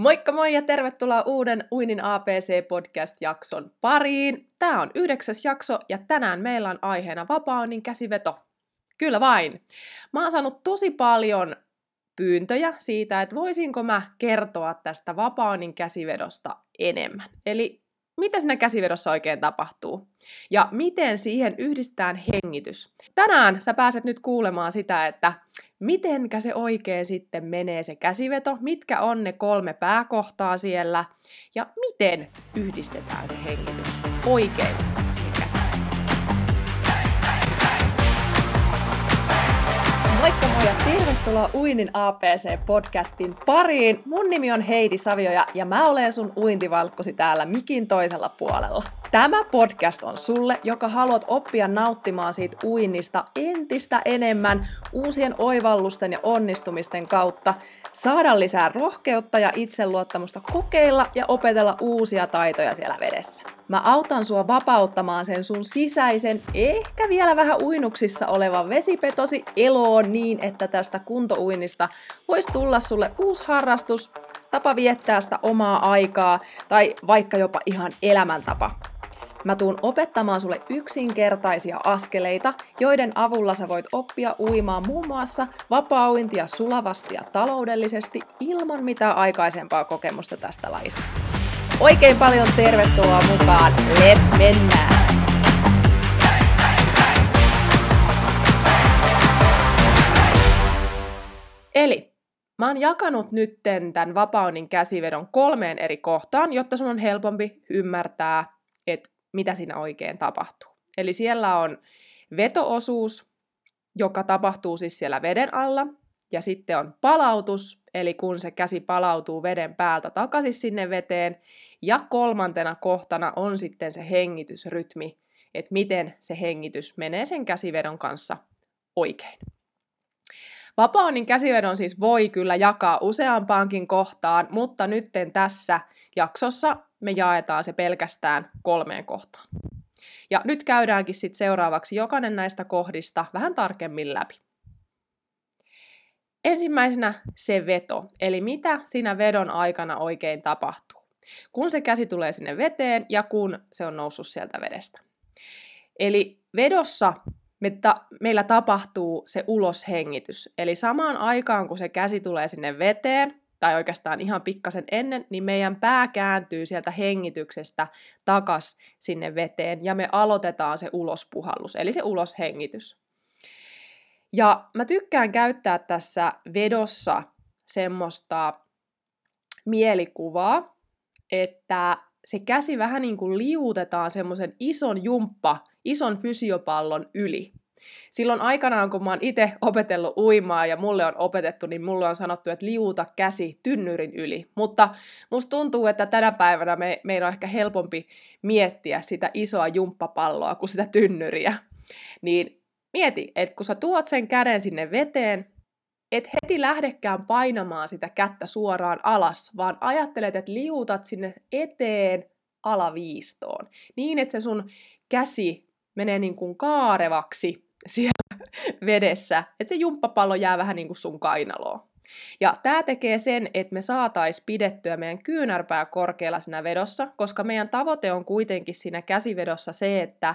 Moikka moi ja tervetuloa uuden Uinin APC-podcast-jakson pariin. Tämä on yhdeksäs jakso ja tänään meillä on aiheena vapaunin käsiveto. Kyllä vain. Mä oon saanut tosi paljon pyyntöjä siitä, että voisinko mä kertoa tästä vapaunin käsivedosta enemmän. Eli mitä siinä käsivedossa oikein tapahtuu ja miten siihen yhdistetään hengitys. Tänään sä pääset nyt kuulemaan sitä, että mitenkä se oikein sitten menee se käsiveto, mitkä on ne kolme pääkohtaa siellä ja miten yhdistetään se hengitys oikein ja tervetuloa Uinin APC-podcastin pariin. Mun nimi on Heidi Savioja ja mä olen sun uintivalkkosi täällä mikin toisella puolella. Tämä podcast on sulle, joka haluat oppia nauttimaan siitä uinnista entistä enemmän uusien oivallusten ja onnistumisten kautta, saada lisää rohkeutta ja itseluottamusta kokeilla ja opetella uusia taitoja siellä vedessä. Mä autan sua vapauttamaan sen sun sisäisen, ehkä vielä vähän uinuksissa olevan vesipetosi eloon niin, että tästä kuntouinnista voisi tulla sulle uusi harrastus, tapa viettää sitä omaa aikaa tai vaikka jopa ihan elämäntapa. Mä tuun opettamaan sulle yksinkertaisia askeleita, joiden avulla sä voit oppia uimaan muun muassa vapaa-uintia sulavasti ja taloudellisesti ilman mitään aikaisempaa kokemusta tästä lajista. Oikein paljon tervetuloa mukaan. Let's mennään! Eli mä oon jakanut nytten tämän vapaunin käsivedon kolmeen eri kohtaan, jotta sun on helpompi ymmärtää, että mitä siinä oikein tapahtuu. Eli siellä on vetoosuus, joka tapahtuu siis siellä veden alla, ja sitten on palautus, eli kun se käsi palautuu veden päältä takaisin sinne veteen, ja kolmantena kohtana on sitten se hengitysrytmi, että miten se hengitys menee sen käsivedon kanssa oikein. Vapaunin käsivedon siis voi kyllä jakaa useampaankin kohtaan, mutta nytten tässä jaksossa me jaetaan se pelkästään kolmeen kohtaan. Ja nyt käydäänkin sitten seuraavaksi jokainen näistä kohdista vähän tarkemmin läpi. Ensimmäisenä se veto, eli mitä siinä vedon aikana oikein tapahtuu. Kun se käsi tulee sinne veteen ja kun se on noussut sieltä vedestä. Eli vedossa me ta- meillä tapahtuu se uloshengitys. Eli samaan aikaan, kun se käsi tulee sinne veteen, tai oikeastaan ihan pikkasen ennen, niin meidän pää kääntyy sieltä hengityksestä takas sinne veteen ja me aloitetaan se ulospuhallus, eli se uloshengitys. Ja mä tykkään käyttää tässä vedossa semmoista mielikuvaa, että se käsi vähän niin kuin liuutetaan semmoisen ison jumppa, ison fysiopallon yli. Silloin aikanaan, kun mä oon itse opetellut uimaa ja mulle on opetettu, niin mulle on sanottu, että liuuta käsi tynnyrin yli. Mutta musta tuntuu, että tänä päivänä me, meidän on ehkä helpompi miettiä sitä isoa jumppapalloa kuin sitä tynnyriä. Niin mieti, että kun sä tuot sen käden sinne veteen, et heti lähdekään painamaan sitä kättä suoraan alas, vaan ajattelet, että liuutat sinne eteen alaviistoon. Niin, että se sun käsi menee niin kuin kaarevaksi siellä vedessä, että se jumppapallo jää vähän niin kuin sun kainaloon. Ja tämä tekee sen, että me saatais pidettyä meidän kyynärpää korkealla siinä vedossa, koska meidän tavoite on kuitenkin siinä käsivedossa se, että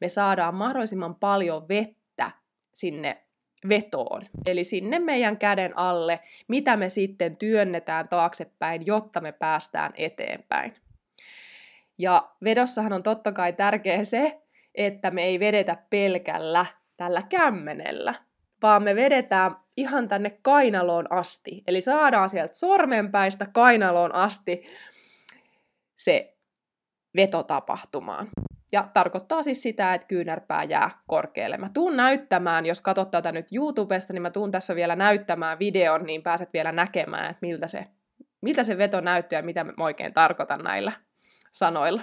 me saadaan mahdollisimman paljon vettä sinne vetoon, eli sinne meidän käden alle, mitä me sitten työnnetään taaksepäin, jotta me päästään eteenpäin. Ja vedossahan on totta kai tärkeä se, että me ei vedetä pelkällä tällä kämmenellä, vaan me vedetään ihan tänne kainaloon asti. Eli saadaan sieltä sormenpäistä kainaloon asti se veto tapahtumaan. Ja tarkoittaa siis sitä, että kyynärpää jää korkealle. Mä tuun näyttämään, jos katsot tätä nyt YouTubesta, niin mä tuun tässä vielä näyttämään videon, niin pääset vielä näkemään, että miltä se, miltä se veto näyttää ja mitä mä oikein tarkoitan näillä sanoilla.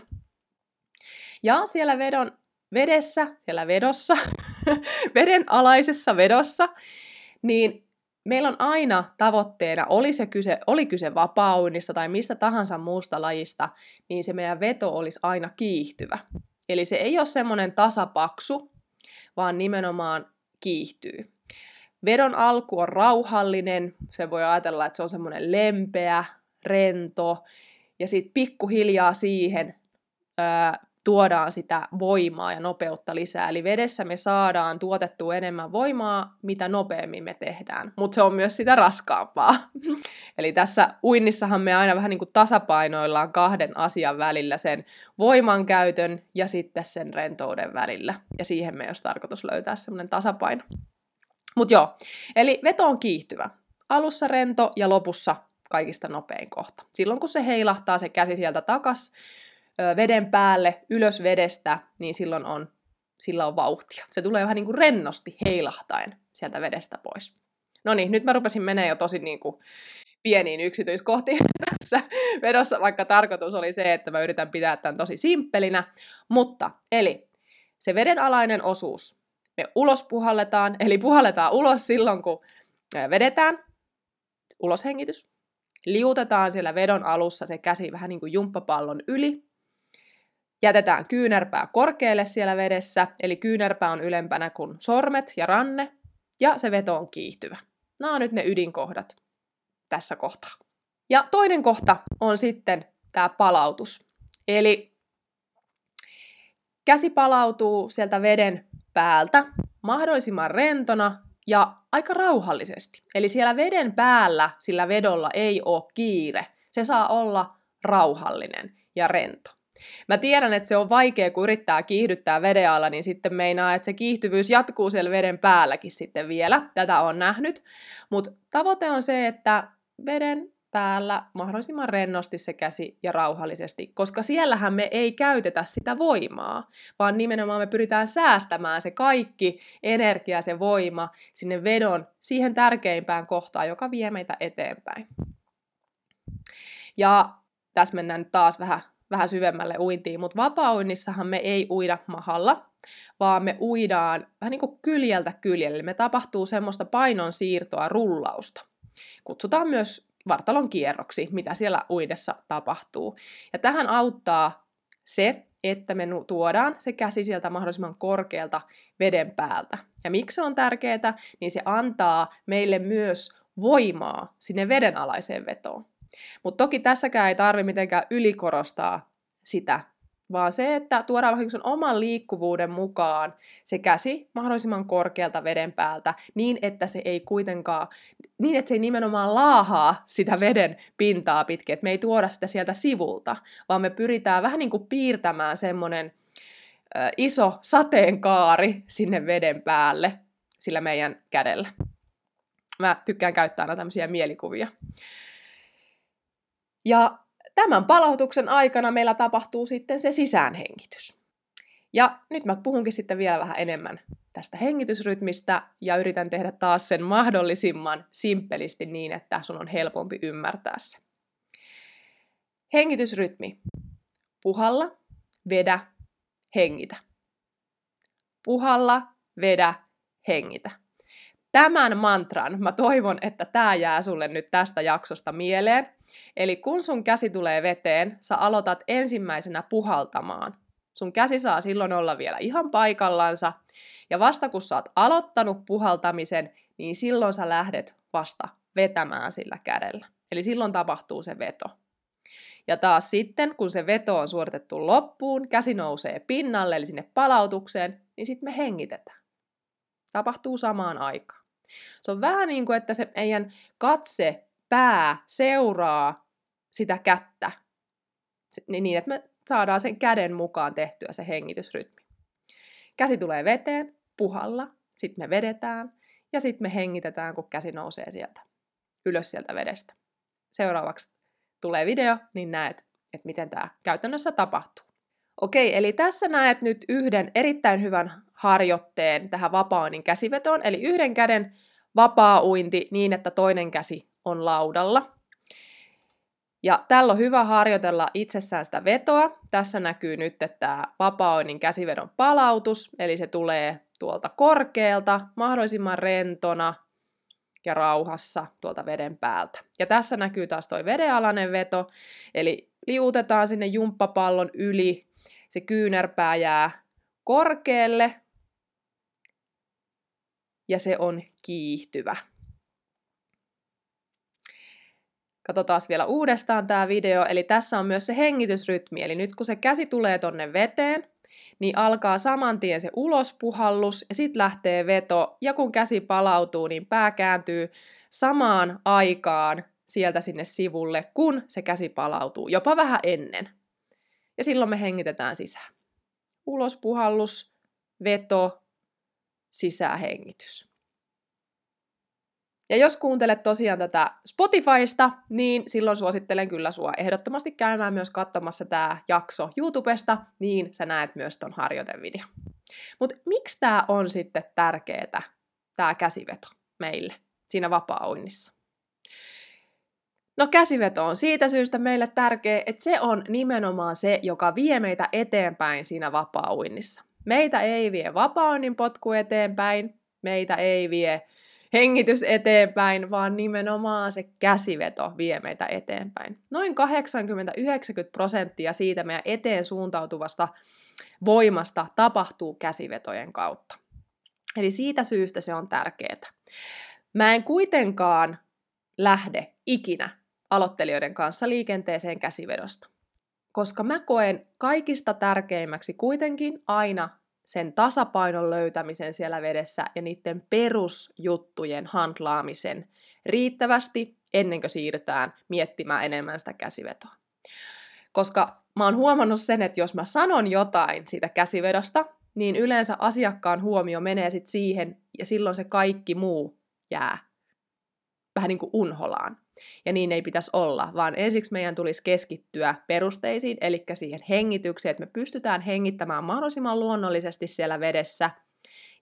Ja siellä vedon vedessä, siellä vedossa, veden alaisessa vedossa, niin meillä on aina tavoitteena, oli, se kyse, oli kyse vapaunnista tai mistä tahansa muusta lajista, niin se meidän veto olisi aina kiihtyvä. Eli se ei ole semmoinen tasapaksu, vaan nimenomaan kiihtyy. Vedon alku on rauhallinen, se voi ajatella, että se on semmoinen lempeä, rento, ja sitten pikkuhiljaa siihen ää, tuodaan sitä voimaa ja nopeutta lisää. Eli vedessä me saadaan tuotettua enemmän voimaa, mitä nopeammin me tehdään, mutta se on myös sitä raskaampaa. Eli tässä uinnissahan me aina vähän niin kuin tasapainoillaan kahden asian välillä, sen voimankäytön ja sitten sen rentouden välillä. Ja siihen me olisi tarkoitus löytää semmoinen tasapaino. Mutta joo, eli veto on kiihtyvä. Alussa rento ja lopussa kaikista nopein kohta. Silloin kun se heilahtaa se käsi sieltä takas, veden päälle, ylös vedestä, niin silloin on, sillä on vauhtia. Se tulee vähän niin kuin rennosti heilahtaen sieltä vedestä pois. No niin, nyt mä rupesin menee jo tosi niin kuin pieniin yksityiskohtiin tässä vedossa, vaikka tarkoitus oli se, että mä yritän pitää tämän tosi simppelinä. Mutta, eli se vedenalainen osuus, me ulos puhalletaan, eli puhalletaan ulos silloin, kun vedetään, uloshengitys, liutetaan siellä vedon alussa se käsi vähän niin kuin jumppapallon yli, Jätetään kyynärpää korkealle siellä vedessä, eli kyynärpää on ylempänä kuin sormet ja ranne, ja se veto on kiihtyvä. Nämä on nyt ne ydinkohdat tässä kohtaa. Ja toinen kohta on sitten tämä palautus. Eli käsi palautuu sieltä veden päältä mahdollisimman rentona ja aika rauhallisesti. Eli siellä veden päällä sillä vedolla ei ole kiire. Se saa olla rauhallinen ja rento. Mä tiedän, että se on vaikea, kun yrittää kiihdyttää veden alla, niin sitten meinaa, että se kiihtyvyys jatkuu siellä veden päälläkin sitten vielä. Tätä on nähnyt. Mutta tavoite on se, että veden päällä mahdollisimman rennosti se käsi ja rauhallisesti, koska siellähän me ei käytetä sitä voimaa, vaan nimenomaan me pyritään säästämään se kaikki energia, se voima sinne vedon, siihen tärkeimpään kohtaan, joka vie meitä eteenpäin. Ja tässä mennään taas vähän vähän syvemmälle uintiin, mutta vapaa-uinnissahan me ei uida mahalla, vaan me uidaan vähän niin kuin kyljeltä kyljelle. Me tapahtuu semmoista painon siirtoa, rullausta. Kutsutaan myös vartalon kierroksi, mitä siellä uidessa tapahtuu. Ja tähän auttaa se, että me tuodaan se käsi sieltä mahdollisimman korkealta veden päältä. Ja miksi se on tärkeää, niin se antaa meille myös voimaa sinne vedenalaiseen vetoon. Mutta toki tässäkään ei tarvitse mitenkään ylikorostaa sitä, vaan se, että tuodaan vähän sen oman liikkuvuuden mukaan se käsi mahdollisimman korkealta veden päältä, niin että se ei kuitenkaan, niin että se ei nimenomaan laahaa sitä veden pintaa pitkin, että me ei tuoda sitä sieltä sivulta, vaan me pyritään vähän niin kuin piirtämään semmoinen iso sateenkaari sinne veden päälle sillä meidän kädellä. Mä tykkään käyttää aina tämmöisiä mielikuvia. Ja tämän palautuksen aikana meillä tapahtuu sitten se sisäänhengitys. Ja nyt mä puhunkin sitten vielä vähän enemmän tästä hengitysrytmistä ja yritän tehdä taas sen mahdollisimman simppelisti niin, että sun on helpompi ymmärtää se. Hengitysrytmi. Puhalla, vedä, hengitä. Puhalla, vedä, hengitä tämän mantran, mä toivon, että tämä jää sulle nyt tästä jaksosta mieleen. Eli kun sun käsi tulee veteen, sä aloitat ensimmäisenä puhaltamaan. Sun käsi saa silloin olla vielä ihan paikallansa. Ja vasta kun sä oot aloittanut puhaltamisen, niin silloin sä lähdet vasta vetämään sillä kädellä. Eli silloin tapahtuu se veto. Ja taas sitten, kun se veto on suoritettu loppuun, käsi nousee pinnalle, eli sinne palautukseen, niin sitten me hengitetään. Tapahtuu samaan aikaan. Se on vähän niin kuin, että se meidän katse, pää seuraa sitä kättä, niin että me saadaan sen käden mukaan tehtyä se hengitysrytmi. Käsi tulee veteen, puhalla, sitten me vedetään ja sitten me hengitetään, kun käsi nousee sieltä ylös sieltä vedestä. Seuraavaksi tulee video, niin näet, että miten tämä käytännössä tapahtuu. Okei, eli tässä näet nyt yhden erittäin hyvän harjoitteen tähän vapaa-uinnin käsivetoon, eli yhden käden vapaa-uinti niin, että toinen käsi on laudalla. Ja tällä on hyvä harjoitella itsessään sitä vetoa. Tässä näkyy nyt tämä vapaa-uinnin käsivedon palautus, eli se tulee tuolta korkealta, mahdollisimman rentona ja rauhassa tuolta veden päältä. Ja tässä näkyy taas toi vedenalainen veto, eli liutetaan sinne jumppapallon yli, se kyynärpää jää korkealle ja se on kiihtyvä. Katsotaan vielä uudestaan tämä video, eli tässä on myös se hengitysrytmi, eli nyt kun se käsi tulee tonne veteen, niin alkaa saman tien se ulospuhallus ja sitten lähtee veto, ja kun käsi palautuu, niin pää kääntyy samaan aikaan sieltä sinne sivulle, kun se käsi palautuu, jopa vähän ennen. Ja silloin me hengitetään sisään. Ulospuhallus, veto, sisähengitys. Ja jos kuuntelet tosiaan tätä Spotifysta, niin silloin suosittelen kyllä sua ehdottomasti käymään myös katsomassa tämä jakso YouTubesta, niin sä näet myös ton harjoitevideo. Mutta miksi tämä on sitten tärkeää, tämä käsiveto meille siinä vapaa-uinnissa? No käsiveto on siitä syystä meille tärkeä, että se on nimenomaan se, joka vie meitä eteenpäin siinä vapaa-uinnissa. Meitä ei vie vapaa potku eteenpäin, meitä ei vie hengitys eteenpäin, vaan nimenomaan se käsiveto vie meitä eteenpäin. Noin 80-90 prosenttia siitä meidän eteen suuntautuvasta voimasta tapahtuu käsivetojen kautta. Eli siitä syystä se on tärkeää. Mä en kuitenkaan lähde ikinä aloittelijoiden kanssa liikenteeseen käsivedosta, koska mä koen kaikista tärkeimmäksi kuitenkin aina sen tasapainon löytämisen siellä vedessä ja niiden perusjuttujen handlaamisen riittävästi ennen kuin siirrytään miettimään enemmän sitä käsivetoa. Koska mä oon huomannut sen, että jos mä sanon jotain siitä käsivedosta, niin yleensä asiakkaan huomio menee sitten siihen ja silloin se kaikki muu jää vähän niin kuin unholaan. Ja niin ei pitäisi olla, vaan ensiksi meidän tulisi keskittyä perusteisiin, eli siihen hengitykseen, että me pystytään hengittämään mahdollisimman luonnollisesti siellä vedessä,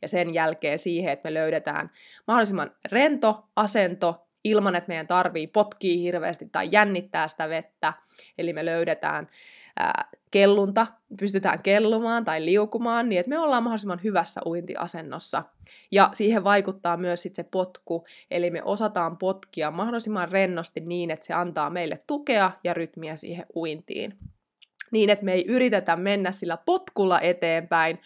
ja sen jälkeen siihen, että me löydetään mahdollisimman rento asento ilman, että meidän tarvii potkia hirveästi tai jännittää sitä vettä. Eli me löydetään ää, kellunta, pystytään kellumaan tai liukumaan niin, että me ollaan mahdollisimman hyvässä uintiasennossa. Ja siihen vaikuttaa myös sit se potku, eli me osataan potkia mahdollisimman rennosti niin, että se antaa meille tukea ja rytmiä siihen uintiin. Niin, että me ei yritetä mennä sillä potkulla eteenpäin,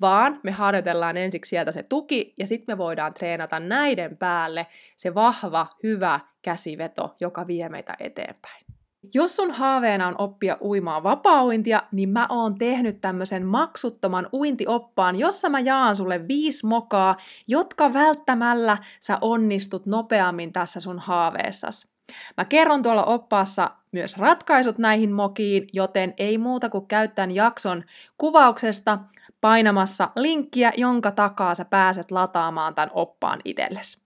vaan me harjoitellaan ensiksi sieltä se tuki ja sitten me voidaan treenata näiden päälle se vahva, hyvä käsiveto, joka vie meitä eteenpäin. Jos sun haaveena on oppia uimaan vapaa-uintia, niin mä oon tehnyt tämmöisen maksuttoman uintioppaan, jossa mä jaan sulle viisi mokaa, jotka välttämällä sä onnistut nopeammin tässä sun haaveessas. Mä kerron tuolla oppaassa myös ratkaisut näihin mokiin, joten ei muuta kuin käyttää jakson kuvauksesta painamassa linkkiä, jonka takaa sä pääset lataamaan tämän oppaan itsellesi.